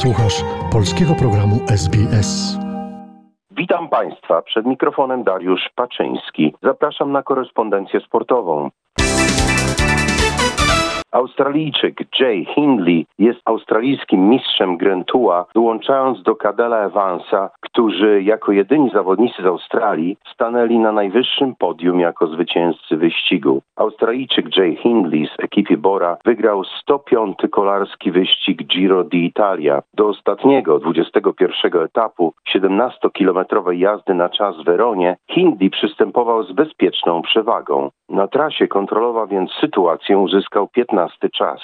Słuchasz polskiego programu SBS. Witam Państwa. Przed mikrofonem Dariusz Paczyński. Zapraszam na korespondencję sportową. Australijczyk Jay Hindley jest australijskim mistrzem Grand Tour, dołączając do Cadela Evansa, którzy jako jedyni zawodnicy z Australii stanęli na najwyższym podium jako zwycięzcy wyścigu. Australijczyk Jay Hindley z ekipy Bora wygrał 105. kolarski wyścig Giro d'Italia. Do ostatniego, 21 etapu 17-kilometrowej jazdy na czas w Weronie Hindley przystępował z bezpieczną przewagą. Na trasie kontrolował więc sytuację, uzyskał 15 czas.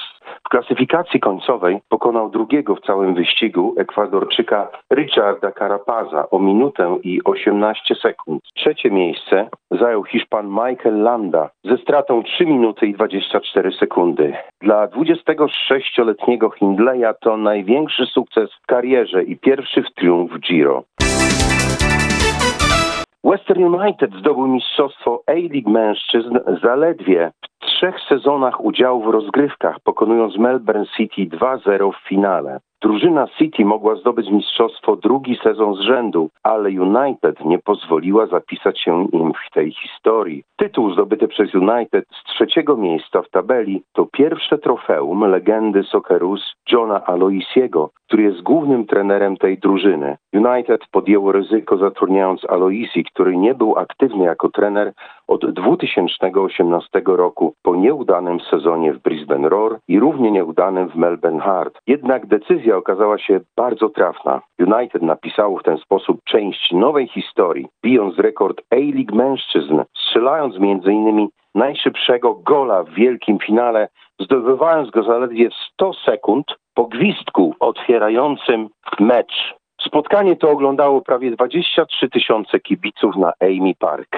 W klasyfikacji końcowej pokonał drugiego w całym wyścigu Ekwadorczyka Richarda Carapaza o minutę i 18 sekund. Trzecie miejsce zajął Hiszpan Michael Landa ze stratą 3 minuty i 24 sekundy. Dla 26-letniego Hindleya to największy sukces w karierze i pierwszy w triumf Giro. Western United zdobył mistrzostwo A-League mężczyzn zaledwie w trzech sezonach udziału w rozgrywkach, pokonując Melbourne City 2-0 w finale. Drużyna City mogła zdobyć mistrzostwo drugi sezon z rzędu, ale United nie pozwoliła zapisać się im w tej historii. Tytuł zdobyty przez United z trzeciego miejsca w tabeli to pierwsze trofeum legendy Socceroos Johna Aloisiego, który jest głównym trenerem tej drużyny. United podjęło ryzyko zatrudniając Aloisi, który nie był aktywny jako trener od 2018 roku po nieudanym sezonie w Brisbane Roar i równie nieudanym w Melbourne Heart. Jednak decyzja okazała się bardzo trafna. United napisało w ten sposób część nowej historii, bijąc rekord A-League mężczyzn, strzelając m.in. najszybszego gola w wielkim finale, zdobywając go zaledwie 100 sekund po gwizdku otwierającym mecz. Spotkanie to oglądało prawie 23 tysiące kibiców na Amy Park.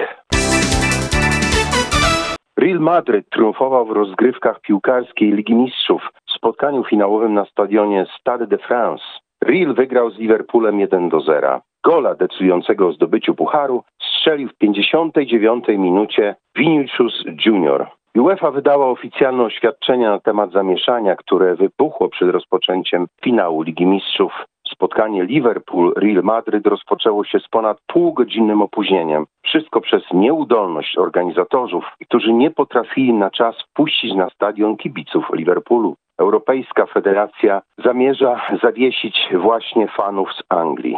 Real Madrid triumfował w rozgrywkach piłkarskiej Ligi Mistrzów w spotkaniu finałowym na stadionie Stade de France. Real wygrał z Liverpoolem 1 do 0. Gola decydującego o zdobyciu pucharu strzelił w 59 minucie Vinicius Junior. UEFA wydała oficjalne oświadczenie na temat zamieszania, które wybuchło przed rozpoczęciem finału Ligi Mistrzów. Spotkanie Liverpool-Real Madryt rozpoczęło się z ponad półgodzinnym opóźnieniem. Wszystko przez nieudolność organizatorów, którzy nie potrafili na czas wpuścić na stadion kibiców Liverpoolu. Europejska Federacja zamierza zawiesić właśnie fanów z Anglii.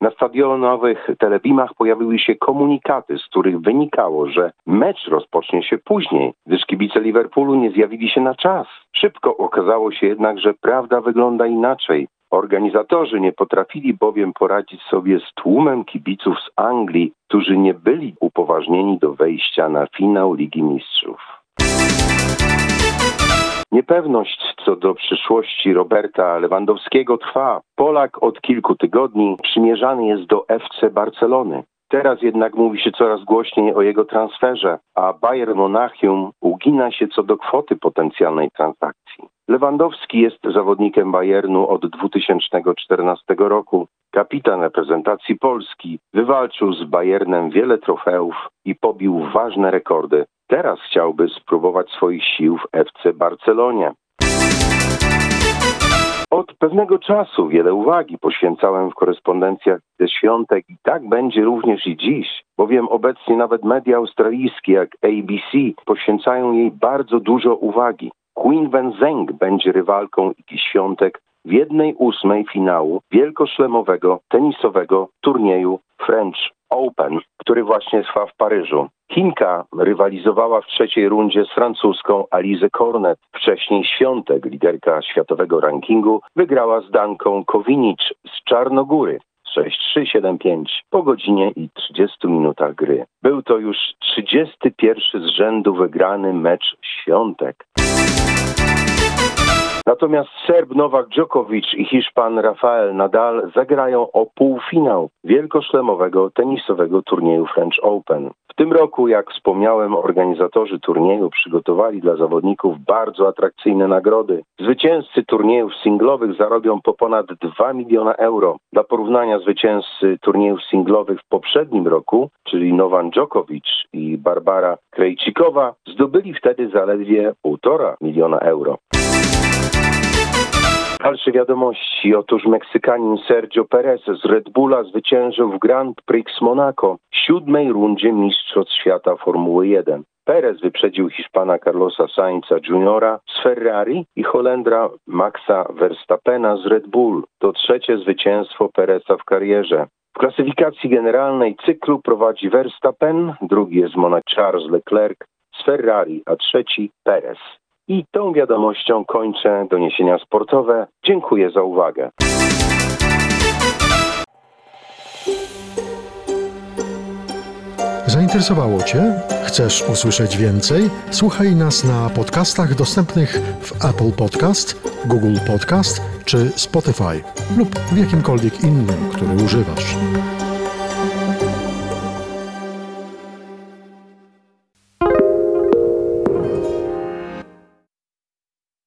Na stadionowych telebimach pojawiły się komunikaty, z których wynikało, że mecz rozpocznie się później, gdyż kibice Liverpoolu nie zjawili się na czas. Szybko okazało się jednak, że prawda wygląda inaczej. Organizatorzy nie potrafili bowiem poradzić sobie z tłumem kibiców z Anglii, którzy nie byli upoważnieni do wejścia na finał Ligi Mistrzów. Niepewność co do przyszłości Roberta Lewandowskiego trwa. Polak od kilku tygodni przymierzany jest do FC Barcelony. Teraz jednak mówi się coraz głośniej o jego transferze, a Bayern Monachium ugina się co do kwoty potencjalnej transakcji. Lewandowski jest zawodnikiem Bayernu od 2014 roku. Kapitan reprezentacji Polski wywalczył z Bayernem wiele trofeów i pobił ważne rekordy. Teraz chciałby spróbować swoich sił w FC Barcelonie. Od pewnego czasu wiele uwagi poświęcałem w korespondencjach ze świątek i tak będzie również i dziś, bowiem obecnie nawet media australijskie jak ABC poświęcają jej bardzo dużo uwagi. Queen Wenzeng będzie rywalką Igi Świątek w jednej ósmej finału wielkoszlemowego tenisowego turnieju French Open, który właśnie trwa w Paryżu. Chinka rywalizowała w trzeciej rundzie z francuską Alize Cornet. Wcześniej Świątek, liderka światowego rankingu, wygrała z Danką Kowinicz z Czarnogóry. 6-3-7-5 po godzinie i 30 minutach gry. Był to już 31 z rzędu wygrany mecz Świątek. Natomiast Serb Nowak Djokovic i Hiszpan Rafael Nadal zagrają o półfinał wielkoszlemowego tenisowego turnieju French Open. W tym roku, jak wspomniałem, organizatorzy turnieju przygotowali dla zawodników bardzo atrakcyjne nagrody. Zwycięzcy turniejów singlowych zarobią po ponad 2 miliona euro. Dla porównania zwycięzcy turniejów singlowych w poprzednim roku, czyli Nowan Djokovic i Barbara Krejcikowa, zdobyli wtedy zaledwie 1,5 miliona euro. Dalsze wiadomości. Otóż Meksykanin Sergio Perez z Red Bulla zwyciężył w Grand Prix Monaco w siódmej rundzie Mistrzostw Świata Formuły 1. Perez wyprzedził Hiszpana Carlosa Sainza Juniora z Ferrari i Holendra Maxa Verstappena z Red Bull. To trzecie zwycięstwo Pereza w karierze. W klasyfikacji generalnej cyklu prowadzi Verstappen, drugi jest Monaco Charles Leclerc z Ferrari, a trzeci Perez. I tą wiadomością kończę doniesienia sportowe. Dziękuję za uwagę. Zainteresowało Cię? Chcesz usłyszeć więcej? Słuchaj nas na podcastach dostępnych w Apple Podcast, Google Podcast czy Spotify lub w jakimkolwiek innym, który używasz.